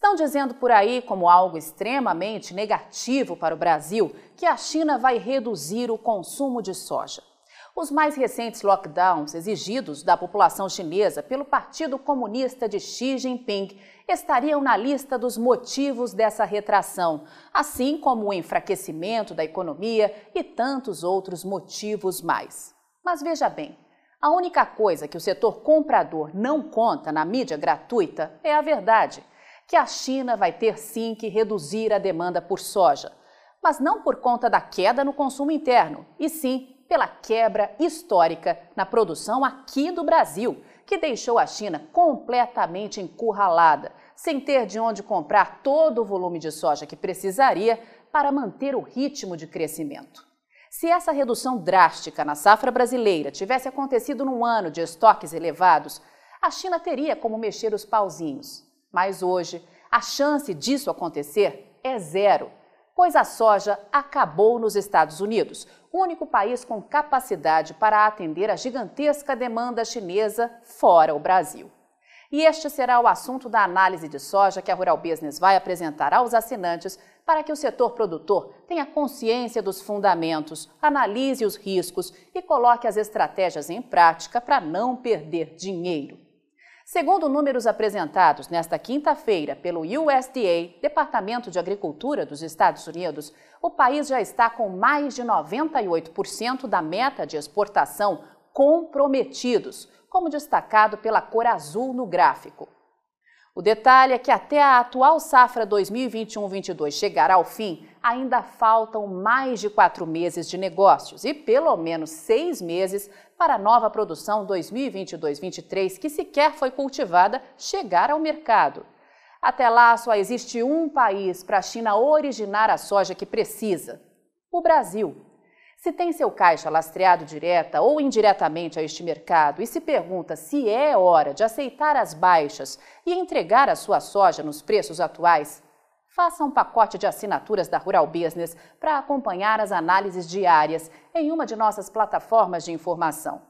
Estão dizendo por aí, como algo extremamente negativo para o Brasil, que a China vai reduzir o consumo de soja. Os mais recentes lockdowns exigidos da população chinesa pelo Partido Comunista de Xi Jinping estariam na lista dos motivos dessa retração, assim como o enfraquecimento da economia e tantos outros motivos mais. Mas veja bem, a única coisa que o setor comprador não conta na mídia gratuita é a verdade, que a China vai ter sim que reduzir a demanda por soja, mas não por conta da queda no consumo interno, e sim pela quebra histórica na produção aqui do Brasil, que deixou a China completamente encurralada, sem ter de onde comprar todo o volume de soja que precisaria para manter o ritmo de crescimento. Se essa redução drástica na safra brasileira tivesse acontecido num ano de estoques elevados, a China teria como mexer os pauzinhos. Mas hoje, a chance disso acontecer é zero pois a soja acabou nos Estados Unidos, o único país com capacidade para atender a gigantesca demanda chinesa fora o Brasil. E este será o assunto da análise de soja que a Rural Business vai apresentar aos assinantes para que o setor produtor tenha consciência dos fundamentos, analise os riscos e coloque as estratégias em prática para não perder dinheiro. Segundo números apresentados nesta quinta-feira pelo USDA, Departamento de Agricultura dos Estados Unidos, o país já está com mais de 98% da meta de exportação comprometidos, como destacado pela cor azul no gráfico. O detalhe é que até a atual safra 2021-22 chegar ao fim, ainda faltam mais de quatro meses de negócios e pelo menos seis meses para a nova produção 2022-23, que sequer foi cultivada, chegar ao mercado. Até lá, só existe um país para a China originar a soja que precisa: o Brasil. Se tem seu caixa lastreado direta ou indiretamente a este mercado e se pergunta se é hora de aceitar as baixas e entregar a sua soja nos preços atuais, faça um pacote de assinaturas da Rural Business para acompanhar as análises diárias em uma de nossas plataformas de informação.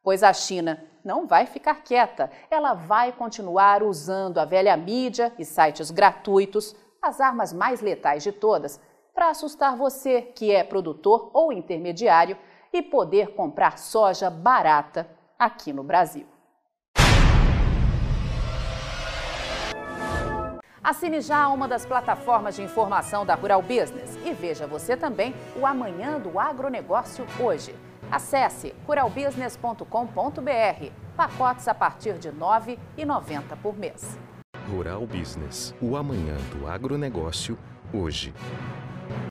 Pois a China não vai ficar quieta, ela vai continuar usando a velha mídia e sites gratuitos, as armas mais letais de todas, para assustar você que é produtor ou intermediário e poder comprar soja barata aqui no Brasil. Assine já uma das plataformas de informação da Rural Business e veja você também o Amanhã do Agronegócio hoje. Acesse ruralbusiness.com.br. Pacotes a partir de R$ 9,90 por mês. Rural Business, o amanhã do agronegócio, hoje.